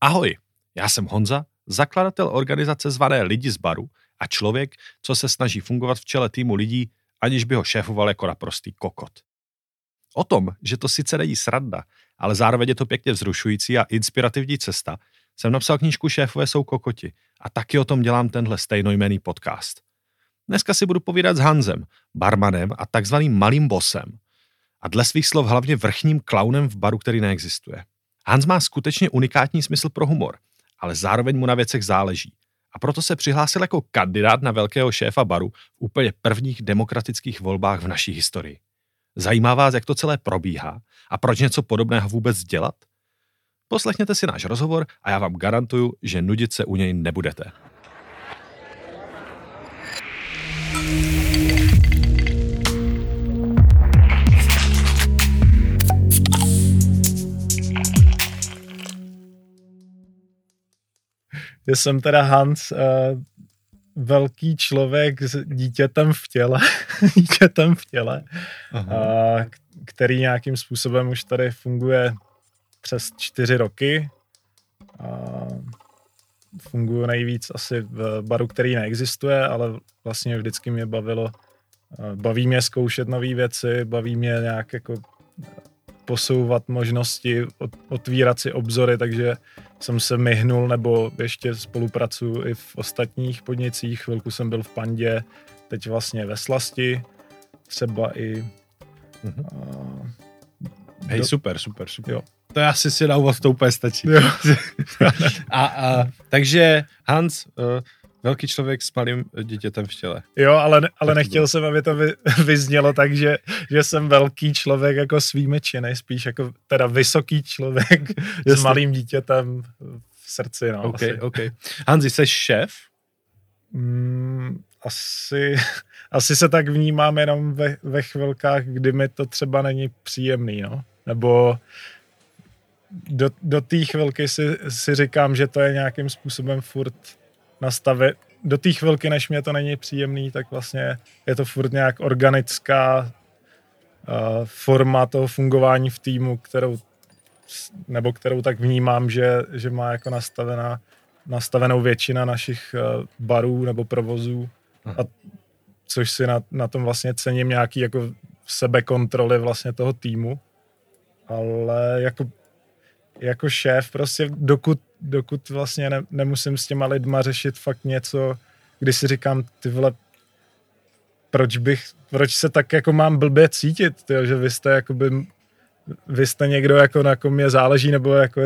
Ahoj, já jsem Honza, zakladatel organizace zvané Lidi z baru a člověk, co se snaží fungovat v čele týmu lidí, aniž by ho šéfoval jako naprostý kokot. O tom, že to sice není sranda, ale zároveň je to pěkně vzrušující a inspirativní cesta, jsem napsal knížku Šéfové jsou kokoti a taky o tom dělám tenhle stejnojmený podcast. Dneska si budu povídat s Hanzem, barmanem a takzvaným malým bosem. A dle svých slov hlavně vrchním klaunem v baru, který neexistuje. Hans má skutečně unikátní smysl pro humor, ale zároveň mu na věcech záleží. A proto se přihlásil jako kandidát na velkého šéfa baru v úplně prvních demokratických volbách v naší historii. Zajímá vás, jak to celé probíhá a proč něco podobného vůbec dělat? Poslechněte si náš rozhovor a já vám garantuju, že nudit se u něj nebudete. Já jsem teda Hans, uh, velký člověk s dítětem v těle, dítětem v těle, uh, který nějakým způsobem už tady funguje přes čtyři roky. Uh, funguji nejvíc asi v baru, který neexistuje, ale vlastně vždycky mě bavilo, baví mě zkoušet nové věci, baví mě nějak jako posouvat možnosti, otvírat si obzory, takže jsem se myhnul nebo ještě spolupracuji i v ostatních podnicích. Chvilku jsem byl v Pandě, teď vlastně ve Slasti, třeba i... Mm-hmm. Uh, Hej, do... super, super, super. Jo. To asi si na úvod to úplně stačí. a, a, takže Hans, uh, velký člověk s malým dítětem v těle. Jo, ale, ale nechtěl jsem, aby to vy, vyznělo tak, že, že jsem velký člověk jako s činy, spíš jako teda vysoký člověk Jasně. s malým dítětem v srdci. No, okay, asi. Okay. Hanzi, jsi šéf? Mm, asi, asi se tak vnímám jenom ve, ve chvilkách, kdy mi to třeba není příjemný, no. Nebo do, do té chvilky si, si říkám, že to je nějakým způsobem furt nastavit. Do té chvilky, než mě to není příjemný, tak vlastně je to furt nějak organická uh, forma toho fungování v týmu, kterou nebo kterou tak vnímám, že, že má jako nastavená, nastavenou většina našich uh, barů nebo provozů. A což si na, na tom vlastně cením nějaký jako sebekontroly vlastně toho týmu. Ale jako jako šéf prostě dokud, dokud vlastně ne, nemusím s těma lidma řešit fakt něco, kdy si říkám, ty vole, proč bych, proč se tak jako mám blbě cítit, tyjo, že vy jste jakoby, vy jste někdo, jako na kom mě záleží, nebo jako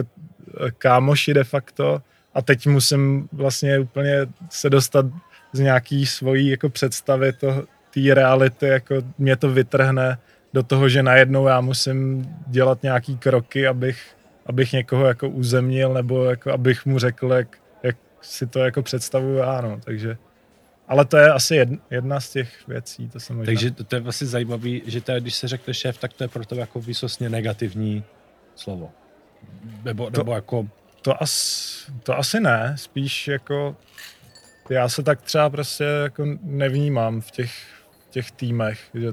kámoši de facto a teď musím vlastně úplně se dostat z nějaký svojí jako představy té reality, jako mě to vytrhne do toho, že najednou já musím dělat nějaký kroky, abych abych někoho jako uzemnil, nebo jako abych mu řekl, jak, jak si to jako představuju já, no, takže ale to je asi jedna z těch věcí, to jsem možná... Takže to je vlastně zajímavé, že to, když se řekne šéf, tak to je pro tebe jako výsostně negativní slovo. Nebo, to, nebo jako... To, as, to asi ne, spíš jako já se tak třeba prostě jako nevnímám v těch, těch týmech, že,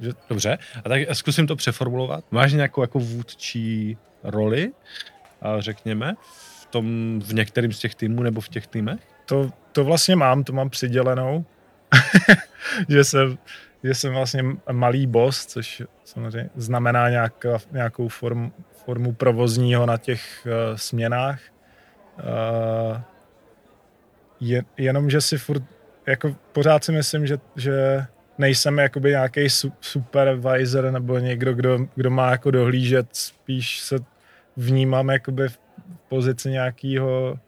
že... Dobře, a tak zkusím to přeformulovat. Máš nějakou jako vůdčí roli, řekněme, v, tom, v některým z těch týmů nebo v těch týmech? To, to vlastně mám, to mám přidělenou, že, jsem, že jsem vlastně malý boss, což samozřejmě znamená nějaká, nějakou form, formu provozního na těch uh, směnách. Uh, je, jenom, že si furt, jako pořád si myslím, že, že nejsem jakoby nějaký supervisor nebo někdo, kdo, kdo má jako dohlížet, spíš se vnímám jakoby v pozici nějakého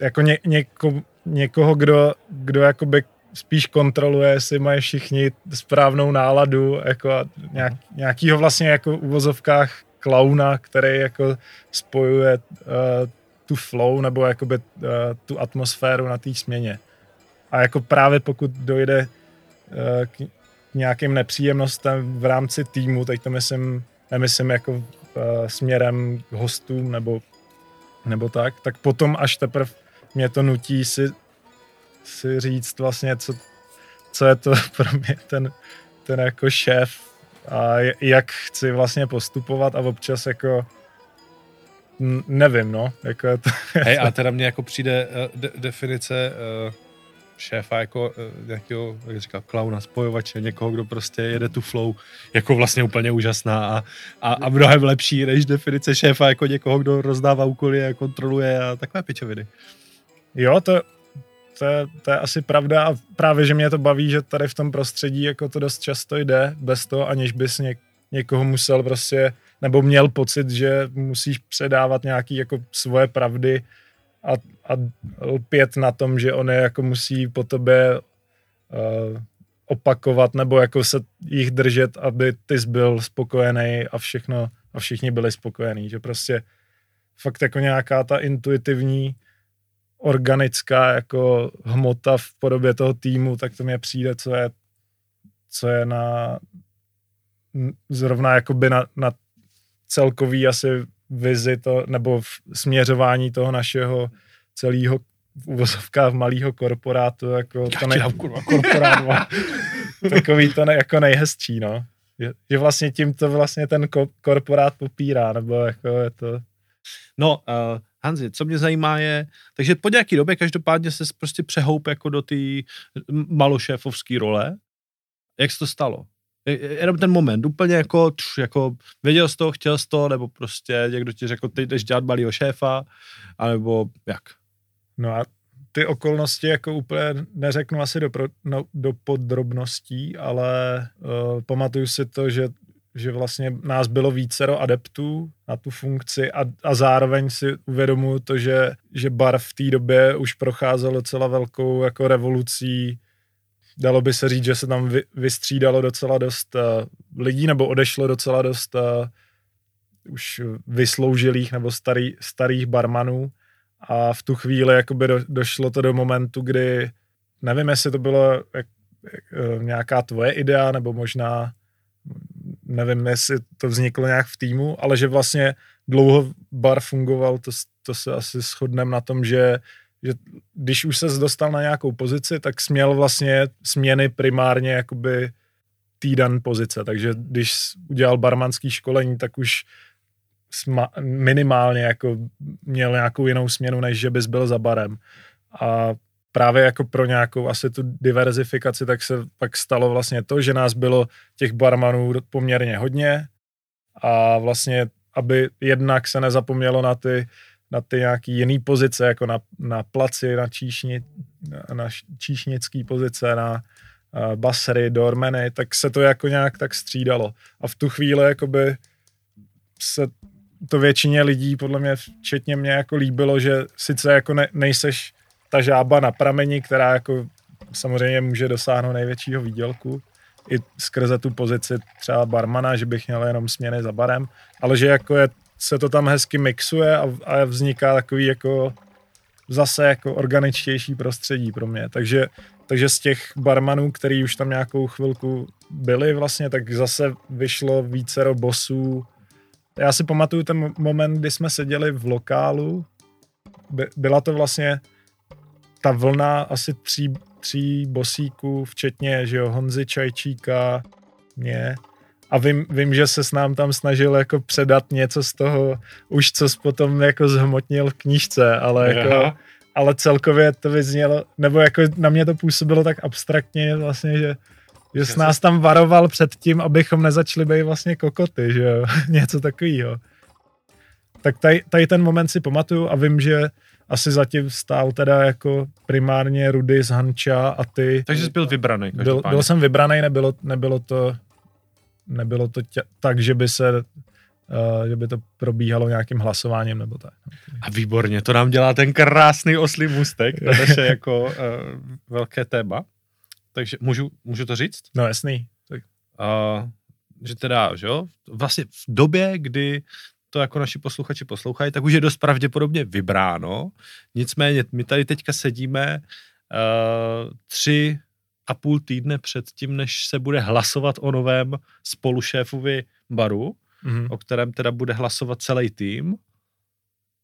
jako ně, něko, někoho, kdo, kdo jakoby spíš kontroluje, jestli mají všichni správnou náladu, jako nějak, nějakýho vlastně jako v uvozovkách klauna, který jako spojuje uh, tu flow nebo jakoby uh, tu atmosféru na té směně. A jako právě pokud dojde k nějakým nepříjemnostem v rámci týmu, teď to myslím, nemyslím jako Eh, směrem k hostům nebo, nebo tak, tak potom až teprve mě to nutí si, si říct vlastně, co, co je to pro mě ten, ten jako šéf a jak chci vlastně postupovat a občas jako nevím, no. Jako to, Hej, a teda mně jako přijde uh, de- definice uh, šéfa jako uh, nějakého, jak říkal, klauna, spojovače, někoho, kdo prostě jede tu flow, jako vlastně úplně úžasná a, a, a mnohem lepší než definice šéfa jako někoho, kdo rozdává úkoly a kontroluje a takové pičoviny. Jo, to, to, je, to je asi pravda a právě, že mě to baví, že tady v tom prostředí jako to dost často jde bez toho, aniž bys ně, někoho musel prostě, nebo měl pocit, že musíš předávat nějaký jako svoje pravdy a, a lpět na tom, že on je jako musí po tobě uh, opakovat nebo jako se jich držet, aby ty byl spokojený a všechno a všichni byli spokojení, že prostě fakt jako nějaká ta intuitivní organická jako hmota v podobě toho týmu, tak to mě přijde, co je, co je na zrovna jakoby na, na celkový asi vizi to, nebo v směřování toho našeho celého v uvozovkách malého korporátu, jako Já to nej, dám, kurva. korporát, takový to ne, jako nejhezčí, no. Že, že vlastně tím to vlastně ten ko, korporát popírá, nebo jako je to... No, uh, Hanzi, co mě zajímá je, takže po nějaký době každopádně se prostě přehoup jako do té malošéfovské role. Jak se to stalo? Je- je- Jenom ten moment, úplně jako, tš, jako věděl jsi to, chtěl jsi to, nebo prostě někdo ti řekl, ty jdeš dělat malýho šéfa, anebo jak? No a ty okolnosti jako úplně neřeknu asi do, pro, no, do podrobností, ale uh, pamatuju si to, že, že vlastně nás bylo vícero adeptů na tu funkci a, a zároveň si uvědomuji to, že, že bar v té době už procházel docela velkou jako revolucí. Dalo by se říct, že se tam vy, vystřídalo docela dost uh, lidí nebo odešlo docela dost uh, už vysloužilých nebo starý, starých barmanů a v tu chvíli jakoby do, došlo to do momentu, kdy nevím, jestli to bylo jak, jak, eh, nějaká tvoje idea, nebo možná nevím, jestli to vzniklo nějak v týmu, ale že vlastně dlouho bar fungoval, to, to se asi shodneme na tom, že, že když už se dostal na nějakou pozici, tak směl vlastně směny primárně jakoby týden pozice, takže když udělal barmanský školení, tak už minimálně jako měl nějakou jinou směnu, než že bys byl za barem. A právě jako pro nějakou asi tu diverzifikaci, tak se pak stalo vlastně to, že nás bylo těch barmanů poměrně hodně a vlastně, aby jednak se nezapomnělo na ty, na ty nějaký jiný pozice, jako na, na placi, na, číšni, na číšnický pozice, na uh, basery, dormeny, tak se to jako nějak tak střídalo. A v tu chvíli jakoby se to většině lidí, podle mě, včetně mě, jako líbilo, že sice jako ne, nejseš ta žába na prameni, která jako samozřejmě může dosáhnout největšího výdělku, i skrze tu pozici třeba barmana, že bych měl jenom směny za barem, ale že jako je, se to tam hezky mixuje a, a vzniká takový jako zase jako organičtější prostředí pro mě. Takže, takže z těch barmanů, který už tam nějakou chvilku byli vlastně, tak zase vyšlo vícero bosů, já si pamatuju ten moment, kdy jsme seděli v lokálu. By, byla to vlastně ta vlna asi tří, tří bosíků, včetně že jo, Honzy Čajčíka, mě. A vím, vím, že se s nám tam snažil jako předat něco z toho, už co potom jako zhmotnil v knížce, ale jako, ale celkově to vyznělo, nebo jako na mě to působilo tak abstraktně vlastně, že že s nás tam varoval před tím, abychom nezačali být vlastně kokoty, že jo, něco takového. Tak tady, tady ten moment si pamatuju a vím, že asi zatím stál teda jako primárně Rudy z Hanča a ty. Takže jsi byl vybraný. Byl, byl jsem vybraný, nebylo, nebylo to, nebylo to tě, tak, že by se Uh, že by to probíhalo nějakým hlasováním nebo tak. A výborně, to nám dělá ten krásný oslý můstek, to naše jako uh, velké téma. Takže můžu, můžu to říct? No jasný. Tak. Uh, že teda, že jo, vlastně v době, kdy to jako naši posluchači poslouchají, tak už je dost pravděpodobně vybráno. Nicméně my tady teďka sedíme uh, tři a půl týdne před tím, než se bude hlasovat o novém spolušéfovi baru, mm-hmm. o kterém teda bude hlasovat celý tým.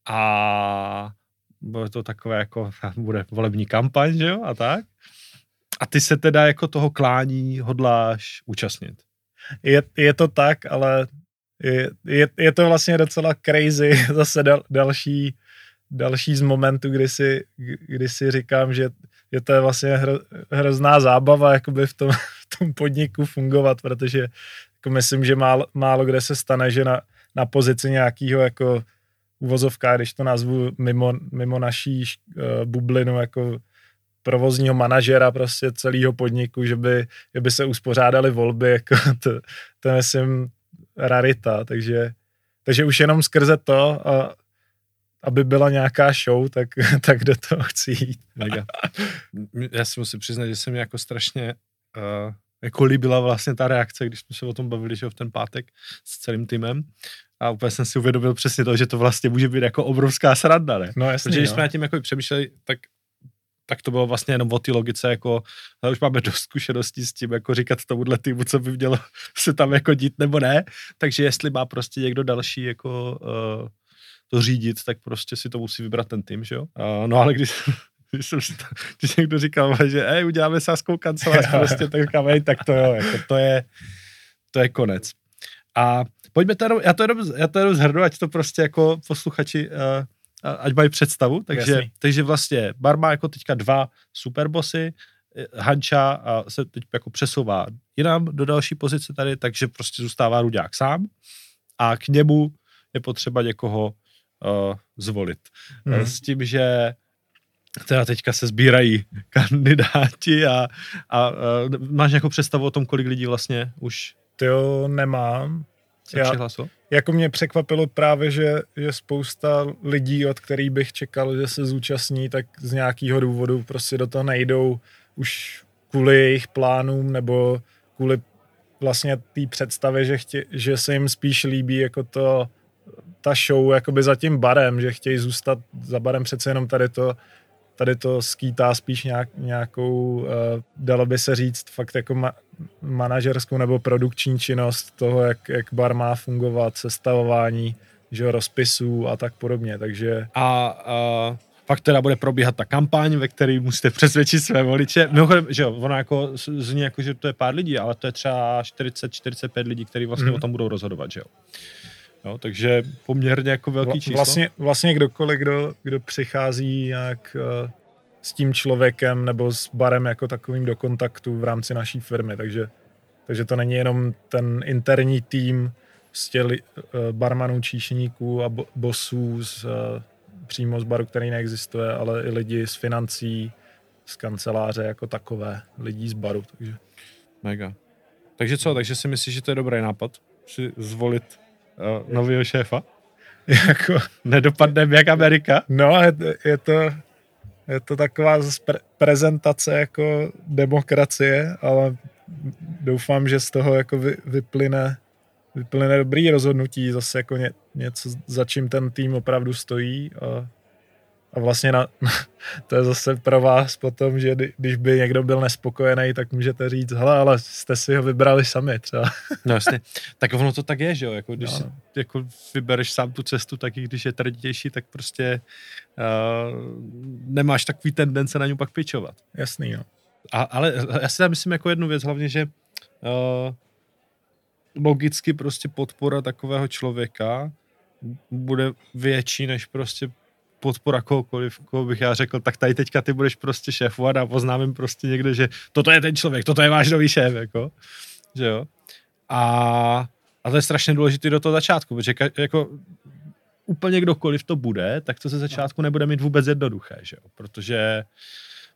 A bude to takové jako, bude volební kampaň, že jo, a tak. A ty se teda jako toho klání hodláš účastnit. Je, je to tak, ale je, je, je to vlastně docela crazy, zase dal, další, další z momentu, kdy si, kdy si říkám, že, že to je vlastně hro, hrozná zábava jakoby v tom, v tom podniku fungovat, protože jako myslím, že málo, málo kde se stane, že na, na pozici nějakého jako uvozovka, když to nazvu mimo, mimo naší uh, bublinu jako provozního manažera prostě celého podniku, že by, že by se uspořádali volby, jako to, to je, myslím, rarita, takže, takže už jenom skrze to, a, aby byla nějaká show, tak, tak do toho chci jít. Mega. Já si musím přiznat, že se mi jako strašně uh, jako líbila vlastně ta reakce, když jsme se o tom bavili, že v ten pátek s celým týmem a úplně jsem si uvědomil přesně to, že to vlastně může být jako obrovská sranda, ne? No jasně, Protože když no. jsme na tím jako přemýšleli, tak tak to bylo vlastně jenom o té logice, jako ale už máme dost zkušeností s tím, jako říkat tomuhle týmu, co by mělo se tam jako dít nebo ne, takže jestli má prostě někdo další jako uh, to řídit, tak prostě si to musí vybrat ten tým, že jo? Uh, no ale když, když jsem když někdo říkal, že hej, uděláme sáskou kancelář, prostě, tak říkám, hej, tak to jo, jako to je, to je konec. A pojďme to jenom, já to jenom, já to jenom zhrnu, ať to prostě jako posluchači uh, ať mají představu, takže, takže vlastně Bar má jako teďka dva superbosy, Hanča a se teď jako přesouvá jinam do další pozice tady, takže prostě zůstává Ruďák sám a k němu je potřeba někoho uh, zvolit. Hmm. S tím, že teda teďka se sbírají kandidáti a, a, a máš nějakou představu o tom, kolik lidí vlastně už Ty jo, nemám. Se Já, jako mě překvapilo právě, že, že spousta lidí, od kterých bych čekal, že se zúčastní, tak z nějakého důvodu prostě do toho nejdou už kvůli jejich plánům nebo kvůli vlastně té představě, že, chtě, že se jim spíš líbí jako to, ta show jakoby za tím barem, že chtějí zůstat za barem. Přece jenom tady to tady to skýtá spíš nějak, nějakou, uh, dalo by se říct, fakt jako ma, manažerskou nebo produkční činnost toho, jak, jak bar má fungovat, sestavování že, rozpisů a tak podobně, takže... A, a pak teda bude probíhat ta kampaň, ve které musíte přesvědčit své voliče. Mimochodem, že jo, ono jako zní jako, že to je pár lidí, ale to je třeba 40-45 lidí, kteří vlastně mm. o tom budou rozhodovat, že jo. Jo, takže poměrně jako velký číslo. Vlastně, vlastně kdokoliv, kdo, kdo přichází nějak uh, s tím člověkem nebo s barem jako takovým do kontaktu v rámci naší firmy, takže, takže to není jenom ten interní tým z těch uh, barmanů, číšníků a bo, bosů z, uh, přímo z baru, který neexistuje, ale i lidi z financí, z kanceláře jako takové, lidí z baru. Takže. Mega. Takže co, takže si myslíš, že to je dobrý nápad? Si zvolit uh, nového šéfa? jako... Nedopadne jak Amerika? No, je, je to, je to taková pre- prezentace jako demokracie, ale doufám, že z toho jako vy, vyplyne, vyplyne dobrý rozhodnutí, zase jako ně, něco, za čím ten tým opravdu stojí a a vlastně na, to je zase pro vás potom, že když by někdo byl nespokojený, tak můžete říct, hele, ale jste si ho vybrali sami třeba. No jasně, tak ono to tak je, že jo, jako když no. si jako vybereš sám tu cestu, tak i když je traditější, tak prostě uh, nemáš takový tendence na něj pak pičovat. Jasný, jo. A, ale já si tam myslím jako jednu věc, hlavně, že uh, logicky prostě podpora takového člověka bude větší než prostě podpora kohokoliv, koho bych já řekl, tak tady teďka ty budeš prostě šéfovat a poznámím prostě někde, že toto je ten člověk, toto je váš nový šéf, jako, že jo. A, a to je strašně důležité do toho začátku, protože ka, jako úplně kdokoliv to bude, tak to ze začátku nebude mít vůbec jednoduché, že jo, protože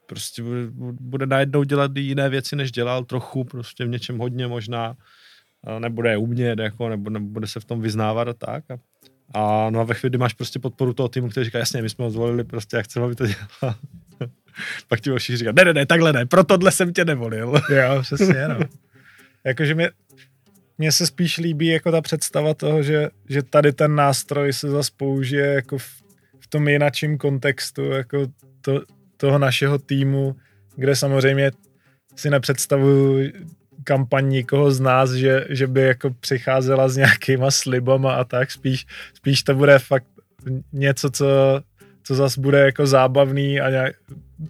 prostě bude, najednou dělat jiné věci, než dělal trochu, prostě v něčem hodně možná, nebude umět, jako, nebo nebude se v tom vyznávat a tak. A, a no a ve chvíli, kdy máš prostě podporu toho týmu, který říká, jasně, my jsme ho zvolili, prostě jak chceme, aby to dělal. Pak ti všichni říká, ne, ne, ne, takhle ne, pro tohle jsem tě nevolil. jo, přesně, no. Jakože mě, mně se spíš líbí jako ta představa toho, že, že tady ten nástroj se zase použije jako v, v tom jinačím kontextu, jako to, toho našeho týmu, kde samozřejmě si nepředstavuju kampaň nikoho z nás, že, že by jako přicházela s nějakýma slibama a tak, spíš, spíš to bude fakt něco, co, co zase bude jako zábavný a nějak,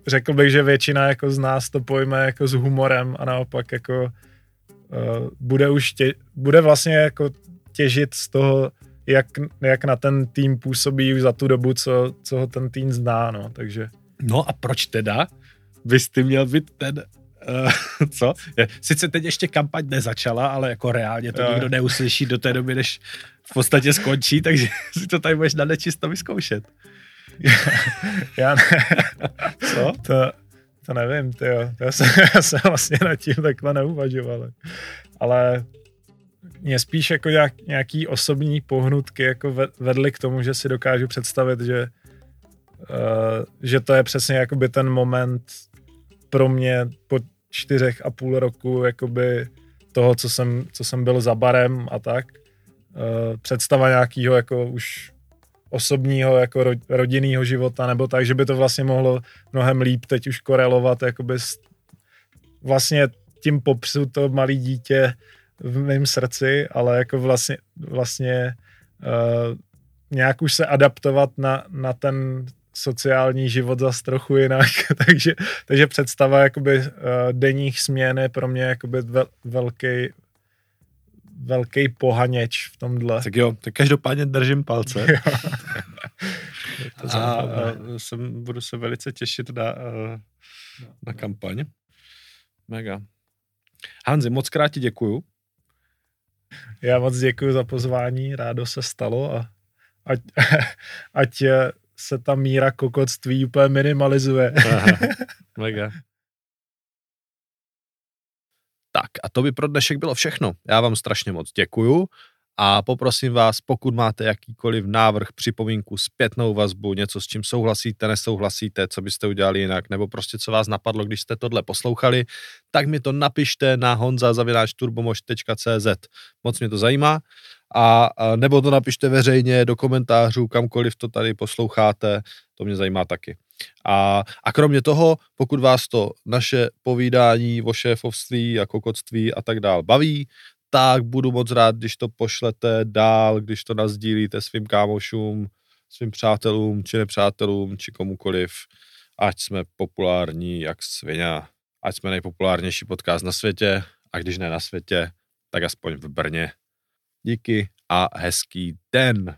řekl bych, že většina jako z nás to pojme jako s humorem a naopak jako uh, bude už tě, bude vlastně jako těžit z toho, jak, jak na ten tým působí už za tu dobu, co, co ho ten tým zná, no, takže. No a proč teda bys ty měl být ten, co? Sice teď ještě kampaň nezačala, ale jako reálně to jo. nikdo neuslyší do té doby, než v podstatě skončí, takže si to tady můžeš na nečisto vyzkoušet. Já ne. Co? To, to nevím, ty jo. Já jsem, já jsem vlastně nad tím takhle neuvažoval. Ale mě spíš jako nějak, nějaký osobní pohnutky jako vedly k tomu, že si dokážu představit, že, uh, že to je přesně jakoby ten moment pro mě po čtyřech a půl roku jakoby toho, co jsem, co jsem byl za barem a tak. Uh, představa nějakého jako už osobního, jako ro, rodinného života, nebo tak, že by to vlastně mohlo mnohem líp teď už korelovat jakoby s, vlastně tím popřu to malý dítě v mém srdci, ale jako vlastně, vlastně uh, nějak už se adaptovat na, na ten sociální život zas trochu jinak, takže, takže představa jakoby uh, denních směn je pro mě jakoby vel, velký velký pohaněč v tomhle. Tak jo, tak každopádně držím palce. a, a jsem, budu se velice těšit na, na kampaň. Mega. Hanzi, moc krát ti děkuju. Já moc děkuji za pozvání, rádo se stalo a ať, ať se ta míra kokotství úplně minimalizuje. Aha, mega. Tak a to by pro dnešek bylo všechno. Já vám strašně moc děkuju a poprosím vás, pokud máte jakýkoliv návrh, připomínku, zpětnou vazbu, něco s čím souhlasíte, nesouhlasíte, co byste udělali jinak, nebo prostě co vás napadlo, když jste tohle poslouchali, tak mi to napište na honza.turbomož.cz. Moc mě to zajímá. A, nebo to napište veřejně do komentářů, kamkoliv to tady posloucháte, to mě zajímá taky. A, a kromě toho, pokud vás to naše povídání o šéfovství a kokotství a tak dál baví, tak budu moc rád, když to pošlete dál, když to nazdílíte svým kámošům, svým přátelům, či nepřátelům, či komukoliv, ať jsme populární jak svině, ať jsme nejpopulárnější podcast na světě, a když ne na světě, tak aspoň v Brně. Díky a hezký den.